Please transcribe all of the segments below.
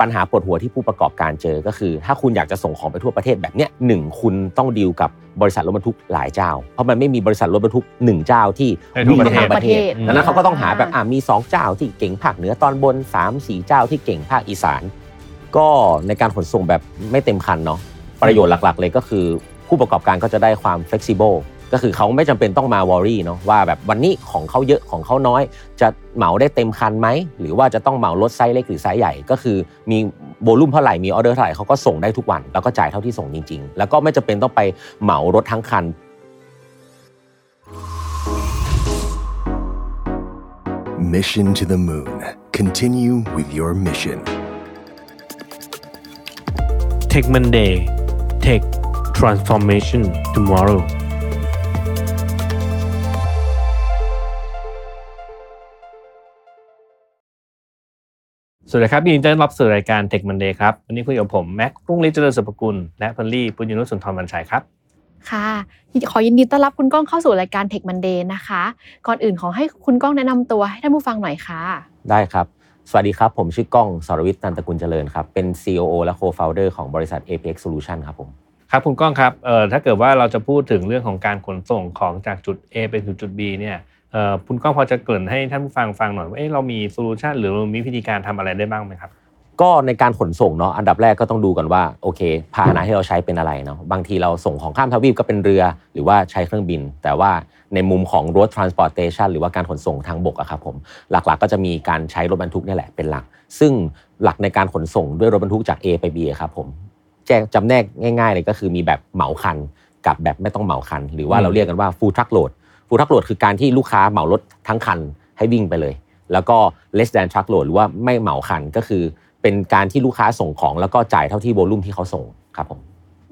ปัญหาปวดหัวที่ผู้ประกอบการเจอก็คือ ถ้าคุณอยากจะส่งของไปทั่วประเทศแบบเนี้ยหนึ่งคุณต้องดีลกับบริษัทรถบรรทุกหลายเจ้า เพราะมันไม่มีบริษัทรถบรรทุกหนึ่งเจ้าที่ให้ทั่ววิ่งประเทศทั้งประเทศอืมดังนั้นเขาก็ต้องหาแบบอ่ามี 2 เจ้าที่เก่งภาคเหนือตอนบน 3 4 เจ้าที่เก่งภาคอีสาน ก็ในการขนส่งแบบไม่เต็มคันเนาะประโยชน์หลักๆ เลยก็คือ ผู้ประกอบการก็จะได้ความ flexible ก็คือเขาไม่จำเป็นต้องมาวอรี่เนาะว่าแบบวันนี้ของเขาเยอะของเขาน้อย จะเหมาได้เต็มคันไหมหรือว่าจะต้องเหมารถไซส์เล็กหรือไซส์ใหญ่ก็คือมี volume เท่าไหร่มีออเดอร์เท่าไหร่เขาก็ส่งได้ทุกวัน แล้วก็จ่ายเท่าที่ส่งจริง ๆ แล้วก็ไม่จำเป็นต้องไปเหมารถทั้งคัน Mission to the Moon. Continue with your mission. Tech Monday Tech Transformation Tomorrow สวัสดีครับยินดีต้อนรับสู่รายการ Tech Monday ครับ วันนี้คุยกับผมแม็กรุ่งฤทธิ์เจริญสุภกุลและพอลลี่ปุญญนุชสุนทรบรรชัยครับ ค่ะ ขอยินดีต้อนรับคุณก้องเข้าสู่รายการ Tech Monday นะคะ ก่อนอื่นขอให้คุณก้องแนะนำตัวให้ท่านผู้ฟังหน่อยค่ะ ได้ครับ สวัสดีครับ ผมชื่อก้องสรวิทย์นันตกุลเจริญครับ เป็น COO และ Co-founder ของบริษัท Apex Solution ครับผมครับคุณก้องครับเอ่อถ้าเกิดว่าเราจะพูดถึงเรื่องของการขนส่งของจากจุด A ไปถึงจุด B เนี่ยเอ่อ คุณก้องพอจะเกริ่นให้ท่านผู้ฟังฟังหน่อยว่าเเรามีโซลูชันหรือเรามีวิธีการทำอะไรได้บ้างไหมครับก็ในการขนส่งเนาะอันดับแรกก็ต้องดูกันว่าโอเคพาหนะที่เราใช้เป็นอะไรเนาะบางทีเราส่งของข้ามทวีปก็เป็นเรือ หรือว่าใช้เครื่องบิน แต่ว่าในมุมของ road transportation หรือว่าการขนส่งทางบกอะครับผมหลักๆก็จะมีการใช้รถบรรทุกนี่แหละเป็นหลัก ซึ่งหลักในการขนส่งด้วยรถบรรทุกจาก A ไป B ครับผมแจ้งจำแนกง่าย ๆ เลยก็คือมีแบบเหมาคันกับแบบไม่ต้องเหมาคัน หรือว่าเราเรียกกันว่า full truck load full truck load คือการที่ลูกค้าเหมารถทั้งคันให้วิ่งไปเลย แล้วก็ less than truck load หรือว่าไม่เหมาคันก็คือ เป็นการที่ลูกค้าส่งของแล้วก็จ่ายเท่าที่โวลุ่มที่เขาส่งครับผม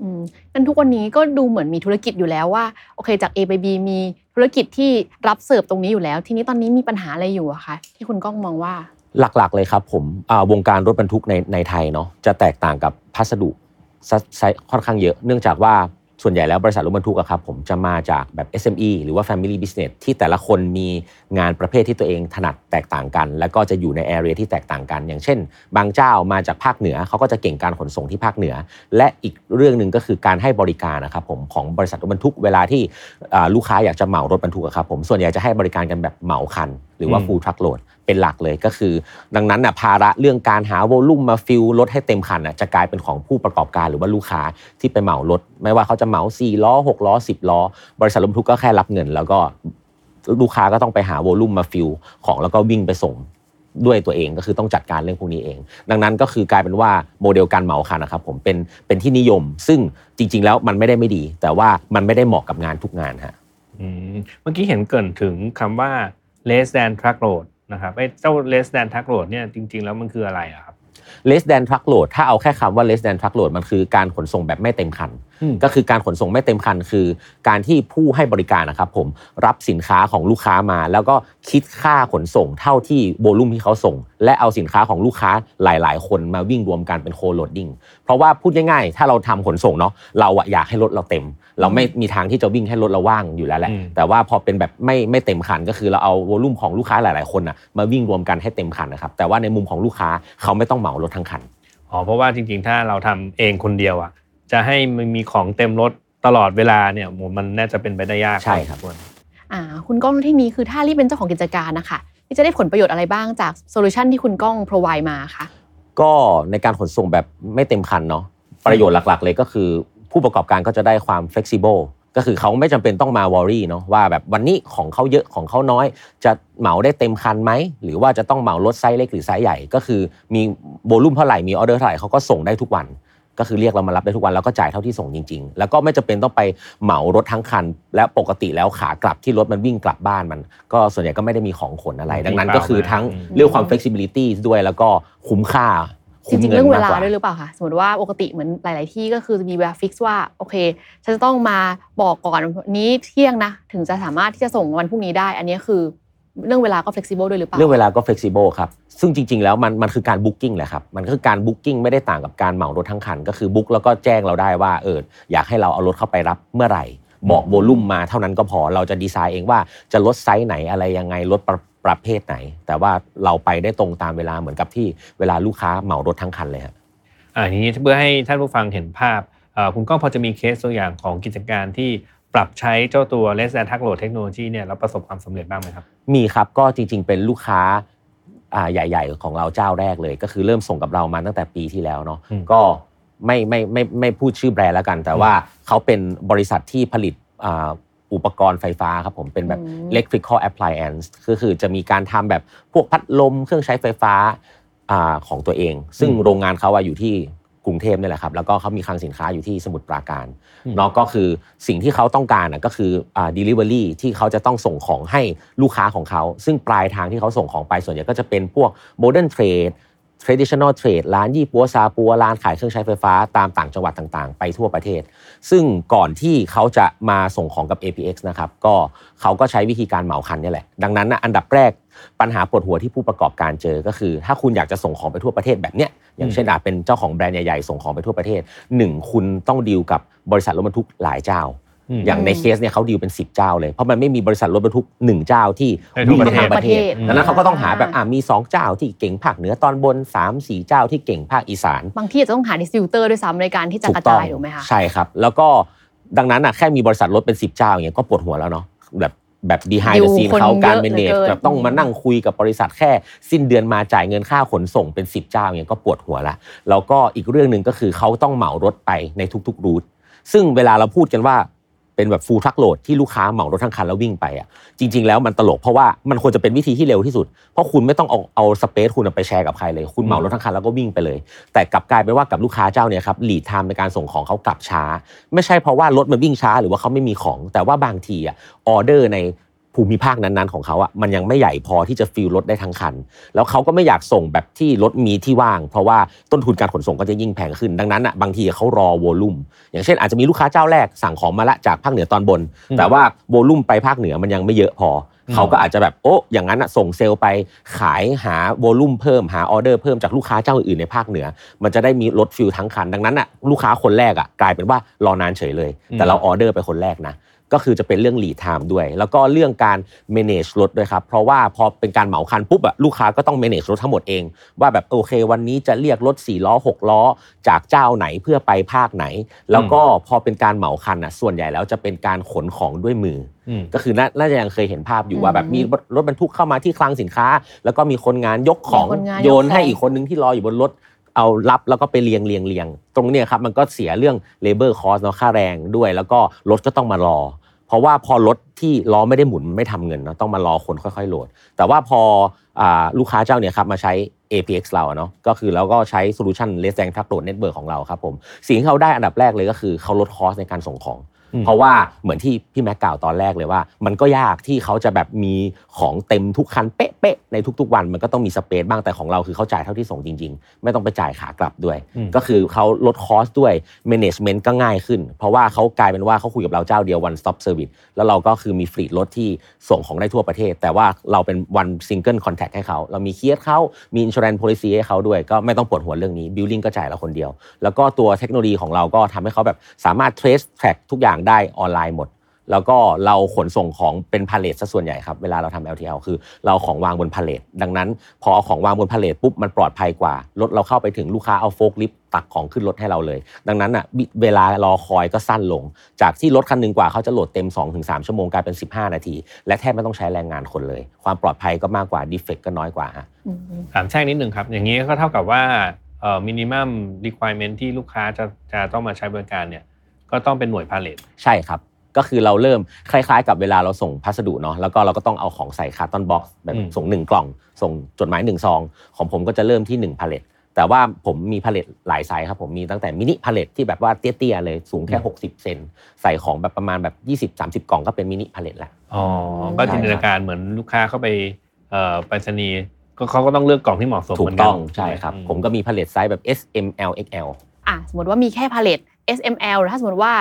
อืมงั้นทุกวันนี้ก็ดูเหมือนมีธุรกิจอยู่แล้วว่าโอเคจาก A ไป B มีธุรกิจที่รับเสิร์ฟตรงนี้อยู่แล้ว ทีนี้ตอนนี้มีปัญหาอะไรอยู่อะคะที่คุณก้องมองว่า หลักๆเลยครับผมอ่าวงการรถบรรทุกในในไทยเนาะจะแตกต่างกับพัสดุซะซะค่อนข้างเยอะ เนื่องจากว่า ส่วนใหญ่แล้วบริษัทรถบรรทุกอะครับผมจะมาจากแบบ SME หรือว่า Family Business ที่แต่ละคนมีงานประเภทที่ตัวเองถนัดแตกต่างกัน แล้วก็จะอยู่ใน area ที่แตกต่างกัน อย่างเช่น บางเจ้ามาจากภาคเหนือเขาก็จะเก่งการขนส่งที่ภาคเหนือ และอีกเรื่องหนึ่งก็คือการให้บริการนะครับผมของบริษัทรถบรรทุกเวลาที่ลูกค้าอยากจะเหมารถบรรทุกอะครับผมส่วนใหญ่จะให้บริการกันแบบเหมาคัน หรือว่าอืม full truck load เป็นหลักเลยก็คือ ดังนั้นน่ะภาระเรื่องการหา volume มา fill รถให้เต็มคันน่ะจะกลายเป็นของผู้ประกอบการหรือว่าลูกค้าที่ไปเหมารถ ไม่ว่าเขาจะเหมา4ล้อ6ล้อ10 ล้อ บริษัทรถบรรทุกก็แค่รับเงิน แล้วก็ลูกค้าก็ต้องไปหา volume มา fill ของแล้วก็วิ่งไปส่งด้วยตัวเองก็คือต้องจัดการเรื่องพวกนี้เอง ดังนั้นก็คือกลายเป็นว่าโมเดลการเหมาคันนะครับผมเป็นเป็นที่นิยม ซึ่งจริง ๆ แล้วมันไม่ได้ไม่ดี แต่ว่ามันไม่ได้เหมาะกับงานทุกงานฮะอืมเมื่อกี้เห็นเกรินถึงคำว่า less than truckload นะครับไอ้เจ้า less than truckload เนี่ยจริง ๆ แล้วมันคืออะไรอะครับ less than truckload ถ้าเอาแค่คำว่า less than truckload มันคือการขนส่งแบบไม่เต็มคัน ก็คือการขนส่งไม่เต็มคัน คือ การที่ผู้ให้บริการนะครับผมรับสินค้าของลูกค้ามา แล้วก็คิดค่าขนส่งเท่าที่โวลุ่มที่เขาส่ง และเอาสินค้าของลูกค้าหลาย ๆ คนมาวิ่งรวมกันเป็นโคโ l ดดิ้งเพราะว่าพูดง่ายๆ ถ้าเราทำขนส่งเนาะเราอะอยากให้รถเราเต็ม เราไม่มีทางที่จะวิ่งให้รถเราว่างอยู่แล้วแหละอืมแต่ว่าพอเป็นแบบไม่ไม่เต็มคันก็คือเราเอา volume ของลูกค้าหลาย ๆ คนอะมาวิ่งรวมกันให้เต็มคันนะครับแต่ว่าในมุมของลูกค้าเขาไม่ต้องเหมารถทั้งคันอ๋อเพราะว่าจริงๆ ถ้าเราทำเองคนเดียวอะ จะให้มันมีของเต็มรถตลอดเวลาเนี่ยโหมันน่าจะเป็นไปได้ยากใช่ครับพอสมวอ่าคุณก้องที่นี้คือถ้ารีบเป็นเจ้าของกิจการนะคะที่จะได้ผลประโยชน์อะไรบ้างจากโซลูชันที่คุณก้อง provide มาคะก็ในการขนส่งแบบไม่เต็มคันเนาะประโยชน์หลักๆ เลยก็คือ ผู้ประกอบการก็จะได้ความ flexible ก็คือเขาไม่จำเป็นต้องมา worry เนาะว่าแบบวันนี้ของเขาเยอะของเขาน้อย จะเหมาได้เต็มคันไหม หรือว่าจะต้องเหมารถไซส์เล็กหรือไซส์ใหญ่ ก็คือมี volume เท่าไหร่มีออเดอร์เท่าไหร่เขาก็ส่งได้ทุกวัน ก็คือเรียกเรามารับได้ทุกวันแล้วก็จ่ายเท่าที่ส่งจริง ๆ แล้วก็ไม่จำเป็นต้องไปเหมารถทั้งคัน และปกติแล้วขากลับที่รถมันวิ่งกลับบ้านมัน ก็ส่วนใหญ่ก็ไม่ได้มีของขนอะไร ดังนั้นก็คือทั้งเรื่องความ flexibility ด้วยแล้วก็คุ้มค่าจริงๆคุ้มเรื่องเวลามกกด้วยหรือเปล่าคะสมมติว่าปกติเหมือนหลาย ๆ ที่ก็คือจะมีเวลา fix ว่าโอเคฉันจะต้องมาบอกก่อนนี้เที่ยงนะ ถึงจะสามารถที่จะส่งวันพรุ่งนี้ได้ อันนี้คือ เรื่องเวลาก็ flexible ด้วยหรือเปล่า เรื่องเวลาก็ flexible ครับ ซึ่งจริง ๆ แล้วมันมันคือการ booking แหละครับ มันคือการ booking ไม่ได้ต่างกับการเหมารถทั้งคัน ก็คือ book แล้วก็แจ้งเราได้ว่าเอออยากให้เราเอารถเข้าไปรับเมื่อไหร่ บอก volume มาเท่านั้นก็พอ เราจะดีไซน์เองว่าจะลดไซส์ไหนอะไรยังไงลดประปประเภทไหน แต่ว่าเราไปได้ตรงตามเวลาเหมือนกับที่เวลาลูกค้าเหมารถทั้งคันเลยฮะอ่าทีนี้เพื่อให้ท่านผู้ฟังเห็นภาพเอ่อคุณก้องพอจะมีเคสตัวอย่างของกิจการที่ ปรับใช้เจ้าตัว Less Than Truck Load Technology เนี่ยแล้วประสบความสำเร็จบ้างไหมครับ มีครับก็จริง ๆ เป็นลูกค้าอ่าใหญ่ ๆ ของเราเจ้าแรกเลย ก็คือเริ่มส่งกับเรามาตั้งแต่ปีที่แล้วเนาะอืมก็ไม่ไม่ไม่ไม่พูดชื่อแบรนด์แล้วกัน แต่ว่าเขาเป็นบริษัทที่ผลิตอ่าอุปกรณ์ไฟฟ้าครับผมเป็นแบบอืม electrical appliance ก็คือจะมีการทำแบบพวกพัดลมเครื่องใช้ไฟฟ้าอ่าของตัวเอง ซึ่งอืมโรงงานเขาอะอยู่ที่ กรุงเทพนี่แหละครับแล้วก็เขามีคลังสินค้าอยู่ที่สมุทรปราการอืมเนาะก็คือสิ่งที่เขาต้องการอะก็คืออ่า delivery ที่เขาจะต้องส่งของให้ลูกค้าของเขา ซึ่งปลายทางที่เขาส่งของไปส่วนใหญ่ก็จะเป็นพวก modern trade traditional trade ร้านยี่ปัวซาปัวร้านขายเครื่องใช้ไฟฟ้าตามต่างจังหวัดต่างๆ ไปทั่วประเทศ ซึ่งก่อนที่เขาจะมาส่งของกับ APX นะครับก็เขาก็ใช้วิธีการเหมาคันนี่แหละ ดังนั้นนะอันดับแรกปัญหาปวดหัวที่ผู้ประกอบการเจอก็คือ ถ้าคุณอยากจะส่งของไปทั่วประเทศแบบเนี้ย อย่างเช่นอาจเป็นเจ้าของแบรนด์ใหญ่ๆ ส่งของไปทั่วประเทศหนึ่งคุณต้องดีลกับบริษัทรถบรรทุกหลายเจ้ามอย่างในเคสเนี่ยเขาดีลเป็น 10 เจ้าเลยเพราะมันไม่มีบริษัทรถบรรทุก1เจ้าที่ในทั่ววิ่งประเทศทางประเทศอืมดังนั้นเขาก็ต้องหาแบบอ่ามี2เจ้าที่เก่งภาคเหนือตอนบน 3 4 เจ้าที่เก่งภาคอีสาน บางที่อาจจะต้องหา distributor ด้วยซ้ำในการที่จะกระจายถูกไหมคะใช่ครับ แล้วก็ดังนั้นอะแค่มีบริษัทรถเป็น 10 เจ้าอย่างเงี้ยก็ปวดหัวแล้วเนาะแบบ แบบ behind the scene คนเขาการเยอะ manage เหลือเกินแบบต้องมานั่งคุยกับบริษัทแค่ สิ้นเดือนมาจ่ายเงินค่าขนส่งเป็น 10 เจ้าอย่างเงี้ยก็ปวดหัวละแล้วก็อีกเรื่องหนึ่งก็คือเขาต้องเหมารถไปในทุกๆ route ซึ่งเวลาเราพูดกันว่า เป็นแบบ full truck load ที่ลูกค้าเหมารถทั้งคันแล้ววิ่งไปอะจริง ๆ แล้วมันตลกเพราะว่ามันควรจะเป็นวิธีที่เร็วที่สุด เพราะคุณไม่ต้องเอาเอา space คุณไปแชร์กับใครเลย คุณเหมารถทั้งคันแล้วก็วิ่งไปเลย แต่กลับกลายไปว่ากับลูกค้าเจ้าเนี่ยครับ lead time ในการส่งของเขากลับช้า ไม่ใช่เพราะว่ารถมันวิ่งช้าหรือว่าเขาไม่มีของ แต่ว่าบางทีอะออเดอร์ใน ภูมิภาคนั้นๆของเขาอะมันยังไม่ใหญ่พอที่จะ fill รถได้ทั้งคัน แล้วเขาก็ไม่อยากส่งแบบที่รถมีที่ว่าง เพราะว่าต้นทุนการขนส่งก็จะยิ่งแพงขึ้นดังนั้นอะบางทีเขารอ volume อย่างเช่นอาจจะมีลูกค้าเจ้าแรกสั่งของมาละจากภาคเหนือตอนบนอืมแต่ว่าโวลุ่มไปภาคเหนือมันยังไม่เยอะพออมเขาก็อาจจะแบบโอ้อย่างนั้นอะส่งเซลล์ไปขายหาโวลุ่มเพิ่มหาออเดอร์เพิ่มจากลูกค้าเจ้าอื่นๆในภาคเหนือ มันจะได้มีรถฟิลทั้งคัน ดังนั้นอะลูกค้าคนแรกอะกลายเป็นว่ารอนานเฉยเลย แต่เราออเดอร์ไปคนแรกนะ ก็คือจะเป็นเรื่อง lead time ด้วย แล้วก็เรื่องการ manage รถด้วยครับ เพราะว่าพอเป็นการเหมาคันปุ๊บอะลูกค้าก็ต้อง manage รถทั้งหมดเอง ว่าแบบโอเค วันนี้จะเรียกรถ4ล้อ6ล้อ จากเจ้าไหนเพื่อไปภาคไหน แล้วก็พอเป็นการเหมาคันอะส่วนใหญ่แล้วจะเป็นการขนของด้วยมืออืมก็คือน่าน่าจะยังเคยเห็นภาพอยู่ว่าแบบอืมมีรถบรรทุกเข้ามาที่คลังสินค้า แล้วก็มีคนงานยกของมีคนงานยกโยนให้ของอีกคนนึงที่รออยู่บนรถ เอารับแล้วก็ไปเรียงเรียงเรียงตรงเนี้ยครับมันก็เสียเรื่อง labor cost เนาะค่าแรงด้วย แล้วก็รถก็ต้องมารอ เพราะว่าพอรถที่ล้อไม่ได้หมุนไม่ทำเงินเนาะต้องมารอคนค่อยๆโหลด แต่ว่าพออลูกค้าเจ้าเนี่ยครับมาใช้ APX เราเนาะก็คือเราก็ใช้โซลูชัน Less Than Truck Load Network ของเราครับผมสิ่งที่เขาได้อันดับแรกเลยก็คือเขาลดคอสในการส่งของ เพราะว่าเหมือนที่พี่แม็กกล่าวตอนแรกเลยว่า มันก็ยากที่เขาจะแบบมีของเต็มทุกคันเป๊ะๆในทุก ๆ วันมันก็ต้องมีสเปซบ้างแต่ของเราคือเขาจ่ายเท่าที่ส่งจริง ๆ ไม่ต้องไปจ่ายขากลับด้วยอืมก็คือเขาลดคอสด้วย management ก็ง่ายขึ้น เพราะว่าเขากลายเป็นว่าเขาคุยกับเราเจ้าเดียว one stop service แล้วเราก็คือมีฟลีดรถที่ส่งของได้ทั่วประเทศ แต่ว่าเราเป็น one single contact ให้เขาเรามีเคสเขามี insurance policy ให้เขาด้วยก็ไม่ต้องปวดหัวเรื่องนี้ billing ก็จ่ายเราคนเดียว แล้วก็ตัวเทคโนโลยีของเราก็ทำให้เขาแบบสามารถ trace track ทุกอย่างได้ออนไลน์หมด แล้วก็เราขนส่งของเป็นพาเลทซะส่วนใหญ่ครับ เวลาเราทำ LTL คือเราเอาของวางบนพาเลทดังนั้น พอเอาของวางบนพาเลทปุ๊บมันปลอดภัยกว่ารถเราเข้าไปถึงลูกค้าเอาโฟล์คลิฟต์ตักของขึ้นรถให้เราเลย ดังนั้นอะบิเวลารอคอยก็สั้นลง จากที่รถคันหนึ่งกว่าเขาจะโหลดเต็ม 2-3 ชั่วโมงกลายเป็น 15 นาที และแทบไม่ต้องใช้แรงงานคนเลย ความปลอดภัยก็มากกว่า defect ก็น้อยกว่าฮะอืมถามแทรกนิดหนึ่งครับ อย่างนี้ก็เท่ากับว่าเอ่อ minimum requirement ที่ลูกค้าจะจะต้องมาใช้บริการเนี่ย ก็ต้องเป็นหน่วยพาเลทใช่ครับ ก็คือเราเริ่มคล้ายๆ กับเวลาเราส่งพัสดุเนาะแล้วก็เราก็ต้องเอาของใส่ carton box แบบอืมส่ง1กล่อง ส่งจดหมาย1ซอง ของผมก็จะเริ่มที่1พาเลตแต่ว่าผมมีพาเลตหลายไซส์ครับผมมีตั้งแต่มินิพาเลตที่แบบว่าเตี้ยๆเลยสูงแค่ 60 เซนใส่ของแบบประมาณแบบ 20-30 กล่องก็เป็นมินิพาเลตแล้วอ๋อก็จินตนาการเหมือนลูกค้าเข้าไปเอ่อไปรษณีย์ก็เขาก็ต้องเลือกกล่องที่เหมาะสมถูเหมืกอนกันต้องใช่ครับอืผมก็มีพาเลตไซส์แบบ S M L X L อะสมมติว่ามีแค่พาเลต SML หรือถ้าสมมติว่า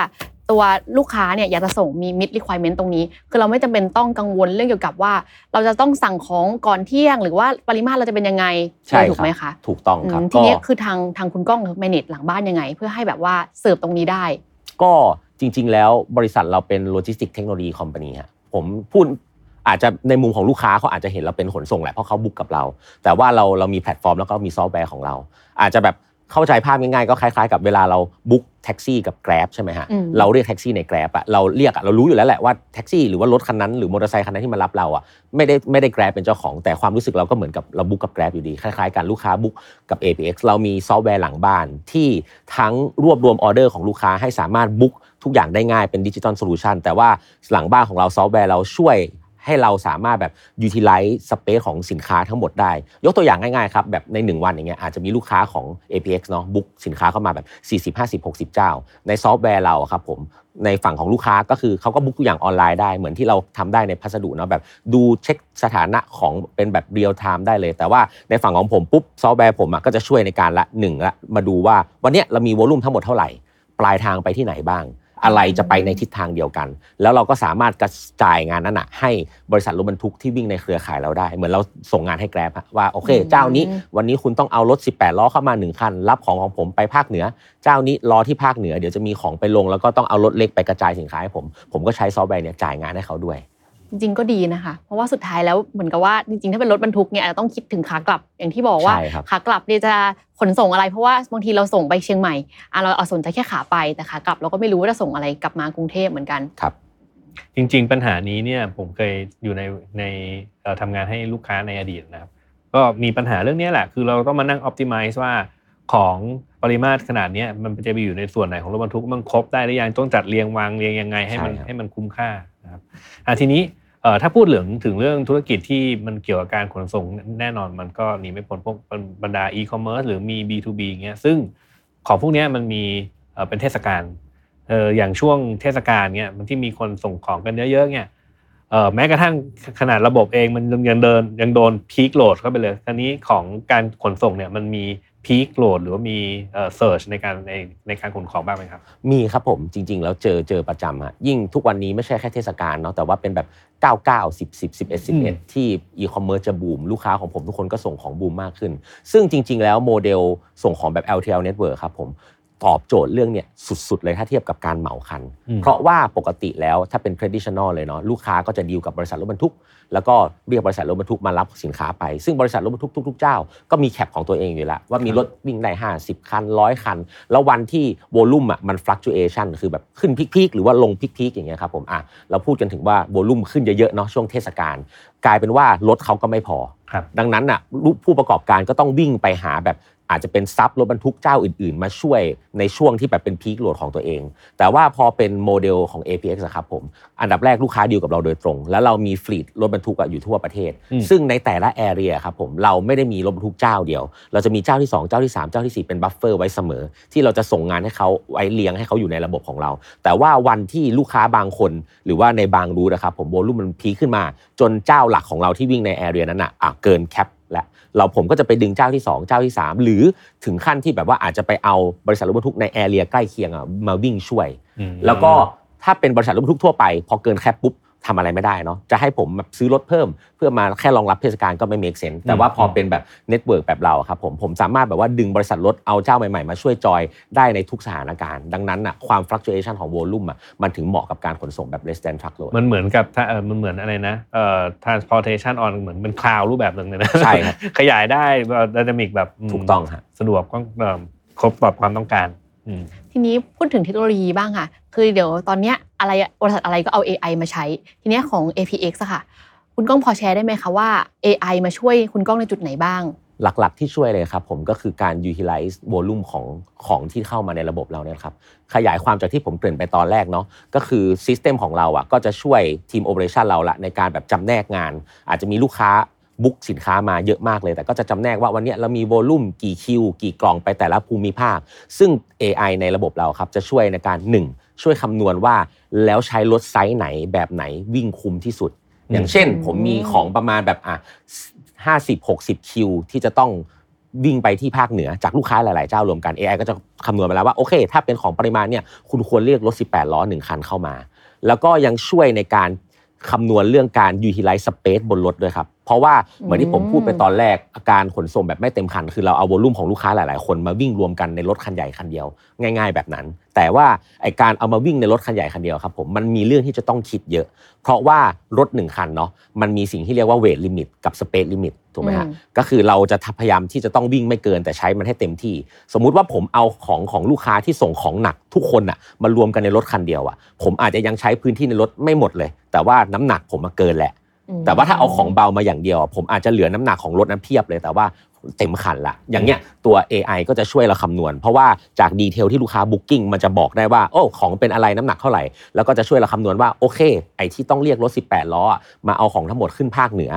ตัวลูกค้าเนี่ยอยากจะส่งมี min requirement ตรงนี้ คือเราไม่จำเป็นต้องกังวลเรื่องเกี่ยวกับว่า เราจะต้องสั่งของก่อนเที่ยง หรือว่าปริมาตรเราจะเป็นยังไงใช่ถูกไหมครัคะบถูกต้องอืครับมทีนี้คือทางทางคุณก้อง manage หลังบ้านยังไง เพื่อให้แบบว่าเสิร์ฟตรงนี้ได้ ก็จริง ๆ แล้วบริษัทเราเป็น logistic technology company ฮะผมพูดอาจจะในมุมของลูกค้าเขาอาจจะเห็นเราเป็นขนส่งแหละเพราะเขา book กับเรา แต่ว่าเราเรามีแพลตฟอร์มแล้วก็มีซอฟต์แวร์ของเรา อาจจะแบบ เข้าใจภาพง่ายๆก็คล้ายๆ กับเวลาเรา book แท็กซี่กับ Grab ใช่ไหมฮะอืม เราเรียกแท็กซี่ใน Grab อะเราเรียกอะเรารู้อยู่แล้วแหละว่าแท็กซี่หรือว่ารถคันนั้นหรือมอเตอร์ไซค์คันนั้นที่มารับเราอะไม่ได้ไม่ได้ Grab เป็นเจ้าของแต่ความรู้สึกเราก็เหมือนกับเรา book กับ Grab อยู่ดีคล้ายๆกันลูกค้า bookกับ APX เรามีซอฟต์แวร์หลังบ้านที่ทั้งรวบรวมออเดอร์ของลูกค้าให้สามารถ book ทุกอย่างได้ง่ายเป็น digital solution แต่ว่าหลังบ้านของเราซอฟต์แวร์เราช่วย ให้เราสามารถแบบ utilize space ของสินค้าทั้งหมดได้ ยกตัวอย่างง่ายๆครับแบบใน 1 วันอย่างเงี้ยอาจจะมีลูกค้าของ APX เนาะ book สินค้าเข้ามาแบบ 40 50 60 เจ้า ในซอฟต์แวร์เราครับผมในฝั่งของลูกค้าก็คือเขาก็ book ทุกอย่างออนไลน์ได้เหมือนที่เราทำได้ในพัสดุเนาะแบบดูเช็คสถานะของเป็นแบบ real-time ได้เลย แต่ว่าในฝั่งของผมปุ๊บซอฟต์แวร์ผมก็จะช่วยในการละหนึ่งละมาดูว่าวันเนี้ยเรามี volume ทั้งหมดเท่าไหร่ ปลายทางไปที่ไหนบ้าง อะไรจะไปในทิศทางเดียวกัน แล้วเราก็สามารถกระจายงานนั้นนะให้บริษัทรถบรรทุกที่วิ่งในเครือข่ายเราได้ เหมือนเราส่งงานให้ Grab ว่าโอเคอืมเจ้านี้ วันนี้คุณต้องเอารถ 18 ล้อเข้ามา 1 คัน รับของของผมไปภาคเหนือ เจ้านี้รอที่ภาคเหนือเดี๋ยวจะมีของไปลง แล้วก็ต้องเอารถเล็กไปกระจายสินค้าให้ผม ผมก็ใช้ซอฟต์แวร์เนี่ยจ่ายงานให้เขาด้วย จริงๆก็ดีนะคะ เพราะว่าสุดท้ายแล้วเหมือนกับว่าจริงๆ ถ้าเป็นรถบรรทุกเนี่ยอาจจะต้องคิดถึงขากลับอย่างที่บอกว่าใช่ครับขากลับเนี่ยจะขนส่งอะไร เพราะว่าบางทีเราส่งไปเชียงใหม่อะเราเอาสนใจแค่ขาไปแต่ขากลับเราก็ไม่รู้ว่าจะส่งอะไรกลับมากรุงเทพเหมือนกันครับ จริง ๆ ปัญหานี้เนี่ยผมเคยอยู่ในในเอ่อทำงานให้ลูกค้าในอดีตนะครับ ก็มีปัญหาเรื่องนี้แหละ คือเราต้องมานั่ง optimize ว่าของปริมาตรขนาดเนี้ยมันจะไปอยู่ในส่วนไหนของรถบรรทุกมันครบได้หรือยังต้องจัดเรียงวางเรียงยังไงให้มันใช่ครับให้มันคุ้มค่า นะครับทีนี้ถ้าพูดเหลืองถึงเรื่องธุรกิจที่มันเกี่ยวกับการขนส่งแน่นอนมันก็หนีไม่พ้นพวกบรรดา e-commerce หรือมี B2B เงี้ยซึ่งของพวกนี้มันมีเป็นเทศกาลอย่างช่วงเทศกาลเงี้ยมันที่มีคนส่งของกันเยอะๆเงี้ยแม้กระทั่งขนาดระบบเองมันยังเดินยังโดนพีคโหลดเข้าไปเลยทีนี้ของการขนส่งเนี่ยมันมี พีคโหลดหรือว่ามีเอ่อเซิร์ชในการในในการขนของบ้างไหมครับ มีครับผมจริง ๆ แล้วเจอเจอประจำฮะยิ่งทุกวันนี้ไม่ใช่แค่เทศกาลเนาะแต่ว่าเป็นแบบ 99 10 10 11อืม11 ที่อีคอมเมิร์ซจะบูม ลูกค้าของผมทุกคนก็ส่งของบูมมากขึ้น ซึ่งจริง ๆ แล้วโมเดลส่งของแบบ LTL Network ครับผม ตอบโจทย์เรื่องเนี่ยสุดๆเลยถ้าเทียบกับการเหมาคันอืมเพราะว่าปกติแล้วถ้าเป็น traditional เลยเนาะลูกค้าก็จะดีลกับบริษัทรถบรรทุก แล้วก็เรียกบริษัทรถบรรทุกมารับสินค้าไป ซึ่งบริษัทรถบรรทุกทุกๆเจ้าก็มี cap ของตัวเองอยู่แล้วว่ามีรถวิ่งได้ 50 คันร้อยคัน แล้ววันที่ volume อะมัน fluctuation คือแบบขึ้น peak ๆหรือว่าลง peak ๆอย่างเงี้ยครับผมอะเราพูดกันถึงว่า volume ขึ้นเยอะๆเนาะช่วงเทศกาลกลายเป็นว่ารถเขาก็ไม่พอครับดังนั้นน่ะลูกผู้ประกอบการก็ต้องวิ่งไปหาแบบ อาจจะเป็น sub รถบรรทุกเจ้าอื่น ๆ มาช่วยในช่วงที่แบบเป็น peak load ของตัวเอง แต่ว่าพอเป็นโมเดลของ APX อะครับผม อันดับแรกลูกค้าดีลกับเราโดยตรง แล้วเรามี fleet รถบรรทุกอะอยู่ทั่วประเทศอืมซึ่งในแต่ละ area ครับผมเราไม่ได้มีรถบรรทุกเจ้าเดียว เราจะมีเจ้าที่ 2 เจ้าที่ 3 เจ้าที่ 4 เป็น buffer ไว้เสมอ ที่เราจะส่งงานให้เขาไว้เลี้ยงให้เขาอยู่ในระบบของเรา แต่ว่าวันที่ลูกค้าบางคน หรือว่าในบาง route นะครับผม volume มัน peak ขึ้นมา จนเจ้าหลักของเราที่วิ่งใน area นั้นอะอะเกิน cap แล้วเราผมก็จะไปดึงเจ้าที่ 2 เจ้าที่ 3 หรือถึงขั้นที่แบบว่าอาจจะไปเอาบริษัทรถบรรทุกใน area ใกล้เคียงอะมาวิ่งช่วยอืมแล้วก็ถ้าเป็นบริษัทรถบรรทุกทั่วไป พอเกิน cap ปุ๊บ ทำอะไรไม่ได้เนาะจะให้ผมแบบซื้อรถเพิ่ม เพื่อมาแค่รองรับเทศกาลก็ไม่ make sense แต่ว่าพอเป็นแบบ network แบบเราอะครับผมผมสามารถแบบว่าดึงบริษัทรถเอาเจ้าใหม่ๆ มาช่วยจอยได้ในทุกสถานการณ์ ดังนั้นอะความ fluctuation ของ volume อะมันถึงเหมาะกับการขนส่งแบบ less than truckload มันเหมือนกับถ้าเออมันเหมือนอะไรนะเอ่อ transportation on เหมือนเป็น cloud รูปแบบหนึ่งเลยนะใช่ครับขยายได้ dynamic แบบมถูกต้องฮะสะดวกก็เอิ่มครบตอบความต้องการอืม ทีนี้พูดถึงเทคโนโลยีบ้างค่ะ คือเดี๋ยวตอนเนี้ยอะไรบริษัทอะไรก็เอา AI มาใช้ ทีเนี้ยของ APX อะค่ะ คุณก้องพอแชร์ได้ไหมคะว่า AI มาช่วยคุณก้องในจุดไหนบ้าง หลักๆที่ช่วยเลยครับผมก็คือการ utilize volume ของของที่เข้ามาในระบบเราเนี่ยครับขยายความจากที่ผมเกริ่นไปตอนแรกเนาะก็คือ System ของเราอะก็จะช่วยทีม Operation เราละในการแบบจำแนกงาน อาจจะมีลูกค้า บุ๊กสินค้ามาเยอะมากเลย แต่ก็จะจำแนกว่าวันเนี้ยเรามีโวลุ่มกี่คิว กี่กล่องไปแต่ละภูมิภาค ซึ่ง AI ในระบบเราครับจะช่วยในการ 1 ช่วยคำนวณว่าแล้วใช้รถไซส์ไหนแบบไหนวิ่งคุ้มที่สุด อย่างเช่น ผมมีของประมาณแบบอะห้าสิบหกสิบคิวที่จะต้องวิ่งไปที่ภาคเหนือจากลูกค้าหลาย ๆ เจ้ารวมกัน AI ก็จะคำนวณมาแล้วว่าโอเค ถ้าเป็นของปริมาณเนี่ยคุณควรเรียกรถ 18 ล้อ 1 คันเข้ามา แล้วก็ยังช่วยในการคำนวณเรื่องการ utilize space บนรถด้วยครับ เพราะว่าเหมือนที่ผมพูดไปตอนแรกการขนส่งแบบไม่เต็มคัน คือเราเอา volume ของลูกค้าหลาย ๆ คนมาวิ่งรวมกันในรถคันใหญ่คันเดียว ง่าย ๆ แบบนั้น แต่ว่าไอการเอามาวิ่งในรถคันใหญ่คันเดียวครับผมมันมีเรื่องที่จะต้องคิดเยอะ เพราะว่ารถหนึ่งคันเนาะมันมีสิ่งที่เรียกว่า weight limit กับ space limit ถูกไหมฮะอืมก็คือเราจะพยายามที่จะต้องวิ่งไม่เกินแต่ใช้มันให้เต็มที่ สมมุติว่าผมเอาของของลูกค้าที่ส่งของหนักทุกคนอะมารวมกันในรถคันเดียวอะผมอาจจะยังใช้พื้นที่ในรถไม่หมดเลย แต่ว่าน้ำหนักผมมันเกินแล้วอืม แต่ว่าถ้าเอาของเบามาอย่างเดียว ผมอาจจะเหลือน้ำหนักของรถนั้นเพียบเลยแต่ว่าเต็มคันละ อย่างเงี้ยตัว AI ก็จะช่วยเราคำนวณ เพราะว่าจาก detail ที่ลูกค้าบุ๊กิ้งมันจะบอกได้ว่า โอ้ของเป็นอะไรน้ำหนักเท่าไหร่ แล้วก็จะช่วยเราคำนวณว่าโอเค ไอ้ที่ต้องเรียกรถ 18 ล้อ มาเอาของทั้งหมดขึ้นภาคเหนือ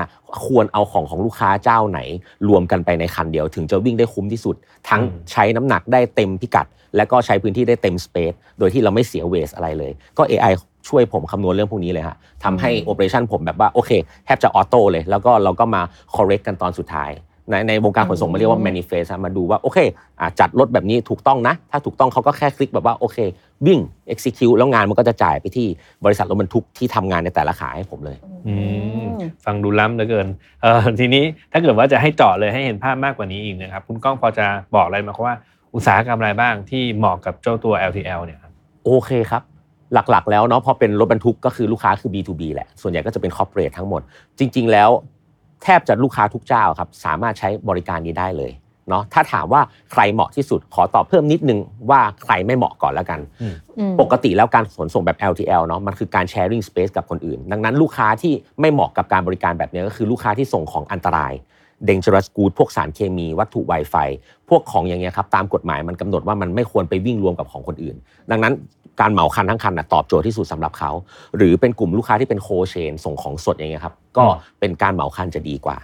ควรเอาของของลูกค้าเจ้าไหน รวมกันไปในคันเดียว ถึงจะวิ่งได้คุ้มที่สุด ทั้งใช้น้ำหนักได้เต็มพิกัด และก็ใช้พื้นที่ได้เต็ม space โดยที่เราไม่เสีย waste อะไรเลย ก็ AI ช่วยผมคำนวณเรื่องพวกนี้เลยฮะทำให้อืมโอเปอเรชันผมแบบว่าโอเคแทบจะออโต้เลย แล้วก็เราก็มา correct กันตอนสุดท้าย ในในวงการขนส่งมาเรียกว่า manifest ฮะมาดูว่าโอเคอะจัดรถแบบนี้ถูกต้องนะ ถ้าถูกต้องเขาก็แค่คลิกแบบว่าโอเค วิ่ง execute แล้วงานมันก็จะจ่ายไปที่บริษัทรถบรรทุกที่ทำงานในแต่ละขาให้ผมเลยอืมฟังดูล้ำเหลือเกินเออทีนี้ถ้าเกิดว่าจะให้เจาะเลยให้เห็นภาพมากกว่านี้อีกนะครับคุณก้องพอจะบอกอะไรมาว่าอุตสาหกรรมอะไรบ้างที่เหมาะกับเจ้าตัว LTL เนี่ยครับโอเคครับ หลักๆ แล้วเนาะพอเป็นรถบรรทุกก็คือลูกค้าคือ B2B แหละ ส่วนใหญ่ก็จะเป็น corporate ทั้งหมด จริง ๆ แล้วแทบจะลูกค้าทุกเจ้าครับสามารถใช้บริการนี้ได้เลยเนาะถ้าถามว่าใครเหมาะที่สุดขอตอบเพิ่มนิดนึงว่าใครไม่เหมาะก่อนแล้วกันอืมปกติแล้วการขนส่งแบบ LTL เนาะมันคือการ sharing space กับคนอื่น ดังนั้นลูกค้าที่ไม่เหมาะกับการบริการแบบนี้ก็คือลูกค้าที่ส่งของอันตราย dangerous goods พวกสารเคมี วัตถุ Wi-Fi พวกของอย่างเงี้ยครับตามกฎหมายมันกำหนดว่ามันไม่ควรไปวิ่งรวมกับของคนอื่น ดังนั้นการเหมาคันทั้งคันนะตอบโจทย์ที่สุดสำหรับเขา หรือเป็นกลุ่มลูกค้าที่เป็นโคเชนส่งของสดอย่างเงี้ยครับก็เป็นการเหมาคันจะดีกว่า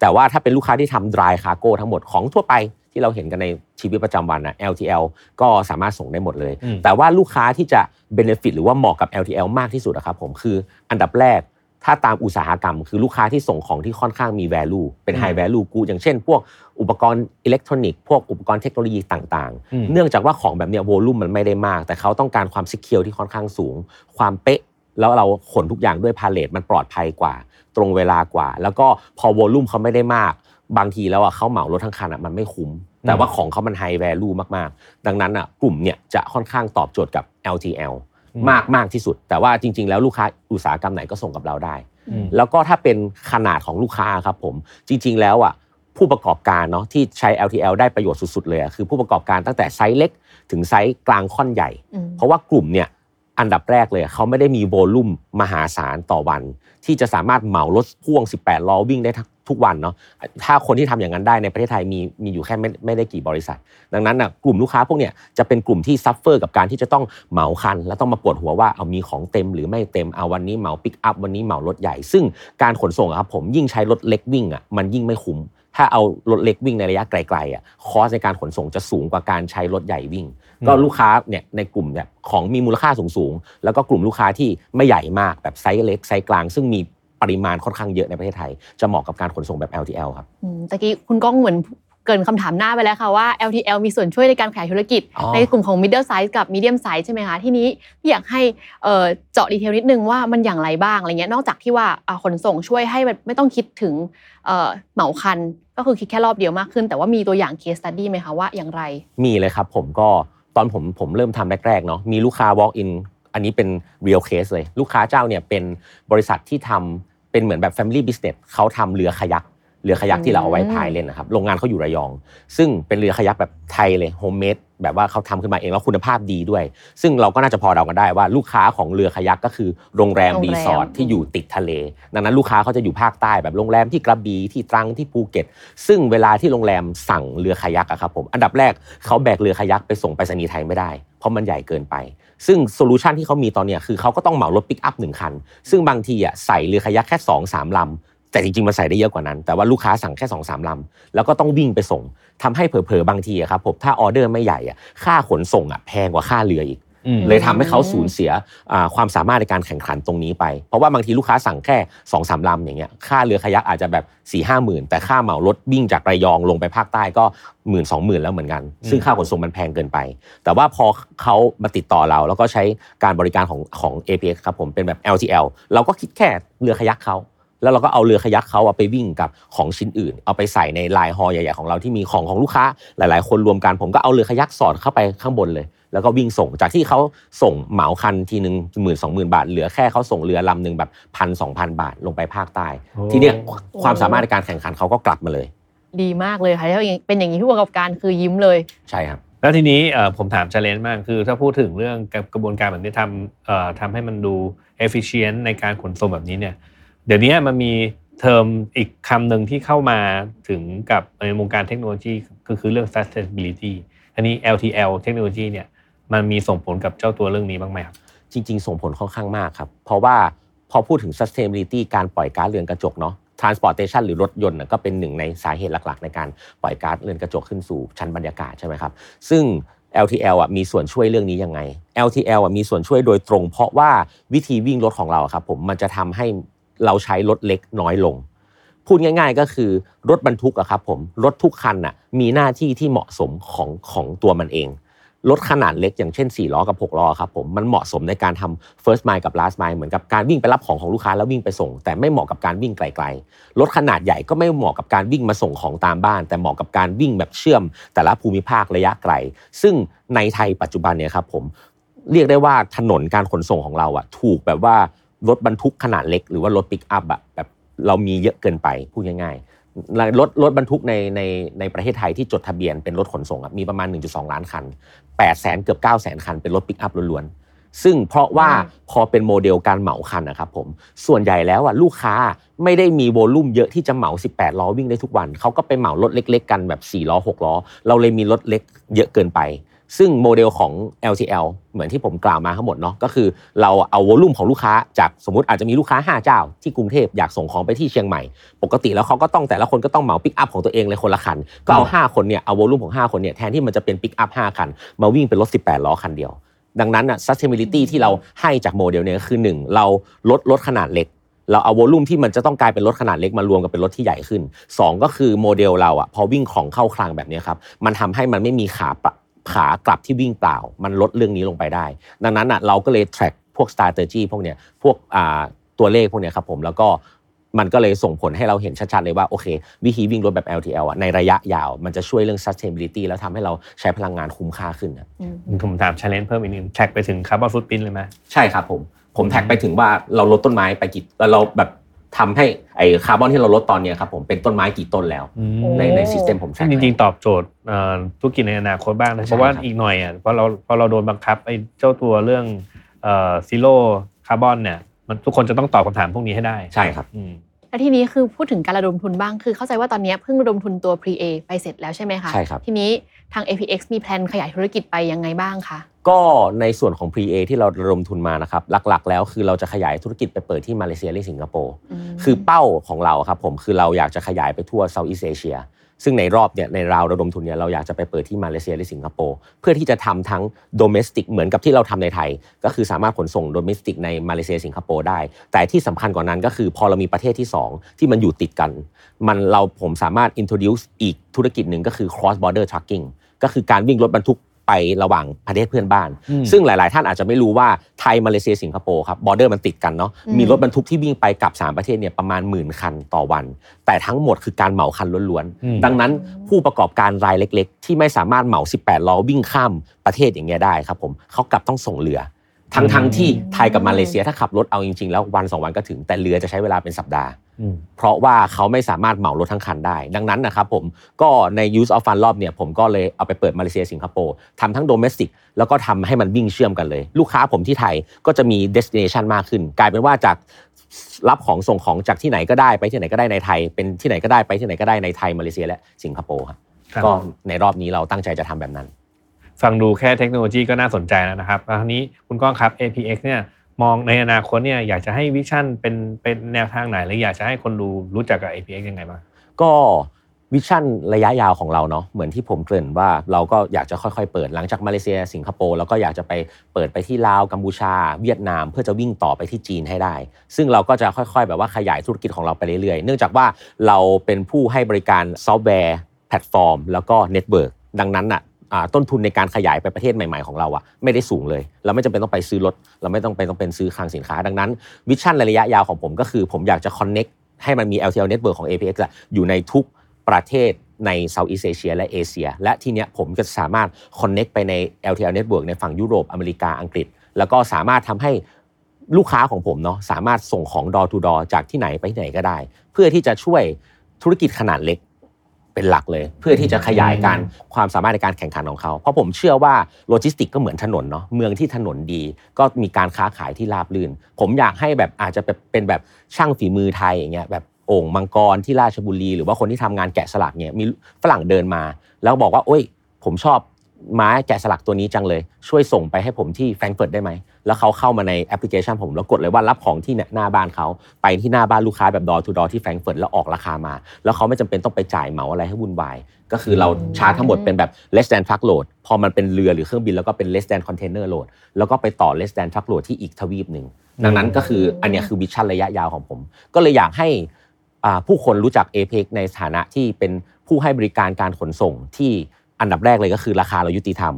แต่ว่าถ้าเป็นลูกค้าที่ทำ dry cargo ทั้งหมดของทั่วไปที่เราเห็นกันในชีวิตประจำวันนะ LTL ก็สามารถส่งได้หมดเลย แต่ว่าลูกค้าที่จะ benefit หรือว่าเหมาะกับ LTL มากที่สุดอะครับผมคืออันดับแรก ถ้าตามอุตสาหกรรม คือลูกค้าที่ส่งของที่ค่อนข้างมี value เป็น high value good อย่างเช่น พวกอุปกรณ์อิเล็กทรอนิกส์พวกอุปกรณ์เทคโนโลยีต่างอืมๆเนื่องจากว่าของแบบเนี้ย volume มันไม่ได้มาก แต่เขาต้องการความ secure ที่ค่อนข้างสูง ความเป๊ะ แล้วเราขนทุกอย่างด้วยพาเลทมันปลอดภัยกว่า ตรงเวลากว่า แล้วก็พอ volume เขาไม่ได้มาก บางทีแล้วอะเขาเหมารถทั้งคันอะมันไม่คุ้ม แต่ว่าของเขามัน high value มากๆ ดังนั้นอะกลุ่มเนี่ยจะค่อนข้างตอบโจทย์กับ LTL อื มมากมากที่สุด แต่ว่าจริง ๆ แล้วลูกค้าอุตสาหกรรมไหนก็ส่งกับเราได้อืมแล้วก็ถ้าเป็นขนาดของลูกค้าครับผมจริง ๆ แล้วอะผู้ประกอบการเนาะที่ใช้ LTL ได้ประโยชน์สุด ๆ เลยอะคือผู้ประกอบการตั้งแต่ไซส์เล็ก ถึงไซส์กลางค่อนใหญ่อืมเพราะว่ากลุ่มเนี่ยอันดับแรกเลยเขาไม่ได้มีโวลุ่มมหาศาลต่อวัน ที่จะสามารถเหมารถพ่วง 18 ล้อวิ่งได้ทั้ง ทุกวันเนาะถ้าคนที่ทำอย่างนั้นได้ในประเทศไทยมีมีอยู่แค่ไม่ไม่ได้กี่บริษัท ดังนั้นนะกลุ่มลูกค้าพวกเนี้ยจะเป็นกลุ่มที่ suffer กับการที่จะต้องเหมาคัน แล้วต้องมาปวดหัวว่าเอามีของเต็มหรือไม่เต็มเอาวันนี้เหมาปิกอัพวันนี้เหมารถใหญ่ ซึ่งการขนส่งอะครับผมยิ่งใช้รถเล็กวิ่งอะมันยิ่งไม่คุ้มถ้าเอารถเล็กวิ่งในระยะไกลๆอะ cost ในการขนส่งจะสูงกว่าการใช้รถใหญ่วิ่งอืมก็ลูกค้าเนี่ยในกลุ่มเนี่ยของมีมูลค่าสูงๆ แล้วก็กลุ่มลูกค้าที่ไม่ใหญ่มากแบบไซส์เล็กไซส์กลาง ซึ่งมี ปริมาณค่อนข้างเยอะในประเทศไทย จะเหมาะกับการขนส่งแบบ LTL ครับอืมตะกี้คุณก้องเหมือนเกรินคำถามหน้าไปแล้วค่ะว่า LTL มีส่วนช่วยในการขยายธุรกิจอ๋อในกลุ่มของ middle size กับ medium size ใช่ไหมคะทีนี้พี่อยากให้เอ่อเจาะดีเทลนิดนึงว่ามันอย่างไรบ้างอะไรเงี้ยนอกจากที่ว่าอ่าขนส่งช่วยให้แบบไม่ต้องคิดถึงเอ่อเหมาคัน ก็คือคิดแค่รอบเดียวมากขึ้น แต่ว่ามีตัวอย่าง case study ไหมคะว่าอย่างไร มีเลยครับผมก็ตอนผมผมเริ่มทำแรกๆเนาะมีลูกค้า walk in อันนี้เป็น real case เลย ลูกค้าเจ้าเนี่ยเป็นบริษัทที่ทำ เป็นเหมือนแบบ family business เขาทำเรือคายัคเรือคายัคที่เราเอาไว้พายเล่นนะครับโรงงานเขาอยู่ระยอง ซึ่งเป็นเรือคายัคแบบไทยเลย homemade แบบว่าเขาทำขึ้นมาเองแล้วคุณภาพดีด้วย ซึ่งเราก็น่าจะพอเดากันได้ว่าลูกค้าของเรือคายัคก็คือโรงแรมโรงแรม รีสอร์ทที่อยู่ติดทะเล ดังนั้นลูกค้าเขาจะอยู่ภาคใต้แบบโรงแรมที่กระบี่ที่ตรังที่ภูเก็ต ซึ่งเวลาที่โรงแรมสั่งเรือคายัคอะครับผมอันดับแรกเขาแบกเรือคายัคไปส่งไปรษณีย์ไทยไม่ได้ เพราะมันใหญ่เกินไป ซึ่ง solution ที่เขามีตอนเนี้ยคือเขาก็ต้องเหมารถปิกอัพหนึ่งคัน ซึ่งบางทีอะใส่เรือขยักแค่2อสามลำแต่จริงๆมันใส่ได้เยอะกว่านั้น แต่ว่าลูกค้าสั่งแค่2อสามลำแล้วก็ต้องวิ่งไปส่งทำให้เผลอๆบางทีอะครับผมถ้าออเดอร์ไม่ใหญ่อะค่าขนส่งอะแพงกว่าค่าเรืออีก เลยทำให้เขาสูญเสียอ่าความสามารถในการแข่งขันตรงนี้ไป เพราะว่าบางทีลูกค้าสั่งแค่2อสามลำอย่างเงี้ยค่าเรือขยักอาจจะแบบสี่ห้าหมื่นแต่ค่าเหมารถวิ่งจากระยองลงไปภาคใต้ก็หมื่นสองหมื่นแล้วเหมือนกัน ซึ่งค่าขนส่งมันแพงเกินไป แต่ว่าพอเขามาติดต่อเรา แล้วก็ใช้การบริการของของ APX ครับผมเป็นแบบ LTL เราก็คิดแค่เรือขยักเขาแล้วเราก็เอาเรือขยักเขาอะไปวิ่งกับของชิ้นอื่น เอาไปใส่ในลายฮอใหญ่ๆของเราที่มีของของลูกค้าหลาย ๆ คนรวมกันผมก็เอาเรือขยักสอดเข้าไปข้างบนเลย แล้วก็วิ่งส่งจากที่เขาส่งเหมาคันทีหนึ่งหมื่นสองหมื่นบาท เหลือแค่เขาส่งเรือลำหนึ่งแบบพันสองพันบาทลงไปภาคใต้โอ้ทีเนี้ยความสามารถในการแข่งขันเขาก็กลับมาเลย ดีมากเลยค่ะถ้าเป็นอย่างนี้ผู้ประกอบการคือยิ้มเลยใช่ครับแล้วทีนี้เอ่อผมถาม challenge มากคือถ้าพูดถึงเรื่องกระบวนการแบบนี้ทำเอ่อทำให้มันดู efficient ในการขนส่งแบบนี้เนี่ยเดี๋ยวนี้มันมีเทอมอีกคำหนึ่งที่เข้ามาถึงกับในวงการเทคโนโลยีก็คือเรื่อง sustainability อันนี้ LTL เทคโนโลยีเนี่ย มันมีส่งผลกับเจ้าตัวเรื่องนี้บ้างไหมครับ จริง ๆ ส่งผลค่อนข้างมากครับ เพราะว่าพอพูดถึง sustainability การปล่อยก๊าซเรือนกระจกเนาะ transportation หรือรถยนต์ก็เป็นหนึ่งในสาเหตุหลัก ๆ ในการปล่อยก๊าซเรือนกระจกขึ้นสู่ชั้นบรรยากาศใช่ไหมครับ ซึ่ง LTL อะมีส่วนช่วยเรื่องนี้ยังไง LTL อะมีส่วนช่วยโดยตรง เพราะว่าวิธีวิ่งรถของเราครับผมมันจะทำให้เราใช้รถเล็กน้อยลง พูดง่าย ๆ ก็คือรถบรรทุกอะครับผมรถทุกคันน่ะมีหน้าที่ที่เหมาะสมของของตัวมันเอง รถขนาดเล็กอย่างเช่น 4 ล้อกับ 6 ล้อครับผมมันเหมาะสมในการทำ first mile กับ last mile เหมือนกับการวิ่งไปรับของของลูกค้าแล้ววิ่งไปส่ง แต่ไม่เหมาะกับการวิ่งไกลๆรถขนาดใหญ่ก็ไม่เหมาะกับการวิ่งมาส่งของตามบ้าน แต่เหมาะกับการวิ่งแบบเชื่อม แต่ละภูมิภาคระยะไกล ซึ่งในไทยปัจจุบันเนี่ยครับผมเรียกได้ว่าถนนการขนส่งของเราอะถูกแบบว่ารถบรรทุกขนาดเล็ก หรือว่ารถปิกอัพอะแบบเรามีเยอะเกินไปพูดง่ายๆ รถรถบรรทุกในในในประเทศไทยที่จดทะเบียนเป็นรถขนส่งอะมีประมาณ 1.2 ล้านคัน8แสนเกือบ9แสนคันเป็นรถปิกอัพล้วนๆ ซึ่งเพราะว่าอืมพอเป็นโมเดลการเหมาคันนะครับผมส่วนใหญ่แล้วอะลูกค้าไม่ได้มีโวลุ่มเยอะที่จะเหมา 18 ล้อวิ่งได้ทุกวัน เขาก็ไปเหมา รถเล็ก ๆ กันแบบ 4 ล้อ 6 ล้อ เราเลยมีรถเล็กเยอะเกินไป ซึ่งโมเดลของ LTL เหมือนที่ผมกล่าวมาทั้งหมดเนาะก็คือเราเอาโวลุ่มของลูกค้าจากสมมติอาจจะมีลูกค้า 5 เจ้า ที่กรุงเทพอยากส่งของไปที่เชียงใหม่ ปกติแล้วเขาก็ต้องแต่ละคนก็ต้องเหมาปิกอัพของตัวเองเลยคนละคัน ก็เอา 5 คนเนี่ยเอา volume ของ 5 คนเนี่ยแทนที่มันจะเป็นปิกอัพ5คัน มาวิ่งเป็นรถ 18 ล้อคันเดียว ดังนั้นอะ sustainability ที่เราให้จากโมเดลเนี่ยก็คือ 1 เราลดรถขนาดเล็กเราเอา volume ที่มันจะต้องกลายเป็นรถขนาดเล็กมารวมกันเป็นรถที่ใหญ่ขึ้น 2 ก็คือโมเดลเราอะพอวิ่งของเข้าคลังแบบเนี้ยครับมันทำให้มันไม่มีขาปะ ขากลับที่วิ่งเปล่า มันลดเรื่องนี้ลงไปได้ ดังนั้นอะเราก็เลย track พวก strategy พวกเนี้ยพวกอ่าตัวเลขพวกเนี้ยครับผมแล้วก็มันก็เลยส่งผลให้เราเห็นชัดๆเลยว่า โอเค วิธีวิ่งรถแบบ LTL อะในระยะยาว มันจะช่วยเรื่อง sustainability แล้วทำให้เราใช้พลังงานคุ้มค่าขึ้นนะอืมผมถาม challenge เพิ่มอีกนิดนึง track ไปถึง carbon footprint เลยไหมใช่ครับผมผม track ไปถึงว่าเราลดต้นไม้ไปกี่แล้วเราแบบ ทำให้ไอ้คาร์บอนที่เราลดตอนเนี้ยครับผมเป็นต้นไม้กี่ต้นแล้วในใน system ผมแท็ซึ่งจริงๆ ตอบโจทย์เอ่อธุรกิจในอนาคตบ้างนะใช่เพราะว่าครับอีกหน่อยอะพอเราพอเราโดนบังคับไอ้เจ้าตัวเรื่องzero carbon เนี่ยมันทุกคนจะต้องตอบคำถามพวกนี้ให้ได้ใช่ครับอืมแล้วทีนี้คือพูดถึงการระดมทุนบ้างคือเข้าใจว่าตอนนี้เพิ่งระดมทุนตัว Pre-A ไปเสร็จแล้วใช่ไหมคะใช่ครับทีนี้ ทาง APX มี plan ขยายธุรกิจไปยังไงบ้างคะ ก็ในส่วนของ Pre-A ที่เราระดมทุนมานะครับหลักๆ แล้วคือเราจะขยายธุรกิจไปเปิดที่มาเลเซียและสิงคโปร์มคือเป้าของเราครับผมคือเราอยากจะขยายไปทั่ว Southeast Asia ซึ่งในรอบเนี่ยในราวระดมทุนเนี่ยเราอยากจะไปเปิดที่มาเลเซียและสิงคโปร์เพื่อที่จะทำทั้งdomestic เหมือนกับที่เราทำในไทย ก็คือสามารถขนส่ง domestic ในมาเลเซียสิงคโปร์ได้ แต่ที่สำคัญกว่านั้นก็คือพอเรามีประเทศที่ 2 ที่มันอยู่ติดกัน มันเราผมสามารถ introduce อีกธุรกิจหนึ่งก็คือ cross border trucking ก็คือการวิ่งรถบรรทุกไประหว่างประเทศเพื่อนบ้านอืมซึ่งหลาย ๆ ท่านอาจจะไม่รู้ว่าไทยมาเลเซียสิงคโปร์ครับ border มันติดกันเนาะอืมมีรถบรรทุกที่วิ่งไปกลับ 3 ประเทศเนี่ยประมาณหมื่นคันต่อวัน แต่ทั้งหมดคือการเหมาคันล้วนอืมๆดังนั้นผู้ประกอบการรายเล็ก ๆ ที่ไม่สามารถเหมา 18 ล้อวิ่งข้ามประเทศอย่างเงี้ยได้ครับผมเขากลับต้องส่งเรือ ทั้งทั้งที่ไทยกับมาเลเซียถ้าขับรถเอาจริงๆ แล้ววันสองวันก็ถึงแต่เรือจะใช้เวลาเป็นสัปดาห์อืมเพราะว่าเขาไม่สามารถเหมารถทั้งคันได้ ดังนั้นนะครับผมก็ใน use of fund รอบเนี่ยผมก็เลยเอาไปเปิดมาเลเซียสิงคโปร์ทำทั้ง domestic แล้วก็ทำให้มันวิ่งเชื่อมกันเลย ลูกค้าผมที่ไทยก็จะมี destination มากขึ้น กลายเป็นว่าจากรับของส่งของจากที่ไหนก็ได้ไปที่ไหนก็ได้ในไทย เป็นที่ไหนก็ได้ไปที่ไหนก็ได้ในไทยมาเลเซียและสิงคโปร์ครับครับก็ในรอบนี้เราตั้งใจจะทำแบบนั้น ฟังดูแค่เทคโนโลยีก็น่าสนใจแล้วนะครับแล้วนี้คุณก้องครับ APX เนี่ยมองในอนาคตเนี่ยอยากจะให้วิชั่นเป็นเป็นแนวทางไหนหรืออยากจะให้คนดูรู้จักกับ APX ยังไงบ้างก็วิชั่นระยะยาวของเราเนาะเหมือนที่ผมเกริ่นว่าเราก็อยากจะค่อยๆ เปิดหลังจากมาเลเซีย สิงคโปร์เราก็อยากจะไปเปิดไปที่ลาวกัมพูชา เวียดนาม เพื่อจะวิ่งต่อไปที่จีนให้ได้ ซึ่งเราก็จะค่อยๆ แบบว่าขยายธุรกิจของเราไปเรื่อยๆ เนื่องจากว่าเราเป็นผู้ให้บริการซอฟต์แวร์แพลตฟอร์ม แล้วก็ network ดังนั้นอะ ต้นทุนในการขยายไปประเทศใหม่ๆของเราอะไม่ได้สูงเลย เราไม่จำเป็นต้องไปซื้อรถ เราไม่ต้องไปต้องเป็นซื้อคลังสินค้าดังนั้น vision ระยะยาวของผมก็คือผมอยากจะ connect ให้มันมี LTL network ของ APX อะอยู่ในทุกประเทศใน Southeast Asia และเอเชีย และที่เนี้ยผมก็สามารถ connect ไปใน LTL network ในฝั่งยุโรปอเมริกาอังกฤษ แล้วก็สามารถทำให้ลูกค้าของผมเนาะสามารถส่งของ door to door จากที่ไหนไปที่ไหนก็ได้ เพื่อที่จะช่วยธุรกิจขนาดเล็ก เป็นหลักเลย เพื่อที่จะขยายการความสามารถในการแข่งขันของเขาเพราะผมเชื่อว่าโลจิสติกก็เหมือนถนนเนาะเมืองที่ถนนดี ก็มีการค้าขายที่ราบรื่น ผมอยากให้แบบอาจจะเป็นแบบช่างฝีมือไทยอย่างเงี้ยแบบโอ่งมังกรที่ราชบุรี หรือว่าคนที่ทำงานแกะสลักเนี่ยมีฝรั่งเดินมา แล้วบอกว่าโอ้ยผมชอบ ไม้แกะสลักตัวนี้จังเลย ช่วยส่งไปให้ผมที่แฟรงก์เฟิร์ตได้ไหม แล้วเขาเข้ามาในแอปพลิเคชันผมแล้วกดเลยว่ารับของที่เนี่ยหน้าบ้านเขาไปที่หน้าบ้านลูกค้าแบบดอทูดอที่แฟรงก์เฟิร์ตแล้วออกราคามา แล้วเขาไม่จำเป็นต้องไปจ่ายเหมาอะไรให้วุ่นวาย ก็คือเราชาร์จทั้งหมดเป็นแบบ less than truck load พอมันเป็นเรือหรือเครื่องบินแล้วก็เป็น less than container load แล้วก็ไปต่อ less than truck load ที่อีกทวีปหนึ่งดังนั้นก็คืออันนี้คือ vision ระยะยาวของผม ก็เลยอยากให้อ่าผู้คนรู้จัก APX ในฐานะที่เป็นผู้ให้บริการการขนส่งที่ อันดับแรกเลยก็คือราคาเรายุติธรรม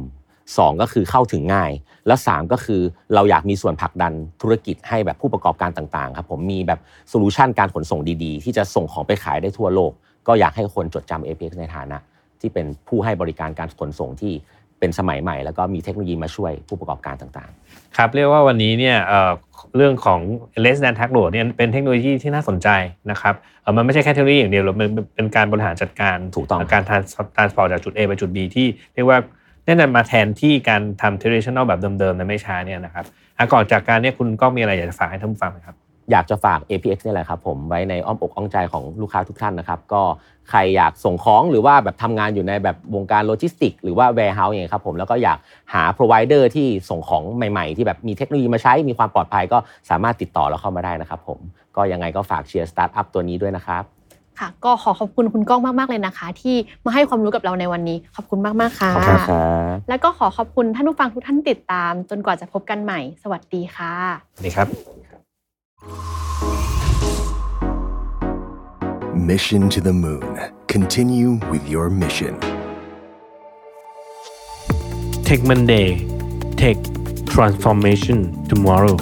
สองก็คือเข้าถึงง่าย แล้วสามก็คือเราอยากมีส่วนผลักดันธุรกิจให้แบบผู้ประกอบการต่างๆครับผมมีแบบโซลูชันการขนส่งดีๆ ที่จะส่งของไปขายได้ทั่วโลก ก็อยากให้คนจดจำ Apex ในฐานะ ที่เป็นผู้ให้บริการการขนส่งที่เป็นสมัยใหม่ แล้วก็มีเทคโนโลยีมาช่วยผู้ประกอบการต่างๆ ครับเรียกว่าวันนี้เนี่ยเอ่อเรื่องของ less than truck load เนี่ยเป็นเทคโนโลยีที่น่าสนใจนะครับเอ่อมันไม่ใช่แค่เทคโนโลยีอย่างเดียวหรอกมันเป็นการบริหารจัดการถูกต้องการ trans- transport จากจุด A ไปจุด B ที่เรียกว่าแน่นอนมาแทนที่การทำ traditional แบบเดิมๆในไม่ช้าเนี่ยนะครับอะก่อนจากการเนี่ยคุณก็มีอะไรอยากจะฝากให้ท่านผู้ฟังไหมครับ อยากจะฝาก APX นี่แหละครับผมไว้ในอ้อมอกอ้อมใจของลูกค้าทุกท่านนะครับ ก็ใครอยากส่งของหรือว่าแบบทำงานอยู่ในแบบวงการโลจิสติก หรือว่า warehouse อย่างเงี้ยครับผมแล้วก็อยากหา provider ที่ส่งของใหม่ๆ ที่แบบมีเทคโนโลยีมาใช้มีความปลอดภัยก็สามารถติดต่อเราเข้ามาได้นะครับผมก็ยังไงก็ฝากเชียร์สตาร์ทอัพตัวนี้ด้วยนะครับค่ะ ก็ขอขอบคุณคุณก้องมาก ๆ เลยนะคะ ที่มาให้ความรู้กับเราในวันนี้ ขอบคุณมาก ๆ ค่ะขอบคุณครับแล้วก็ขอขอบคุณท่านผู้ฟังทุกท่านที่ติดตาม จนกว่าจะพบกันใหม่ สวัสดีค่ะนี่ครับ Mission to the Moon. Continue with your mission. Take Monday Take Transformation Tomorrow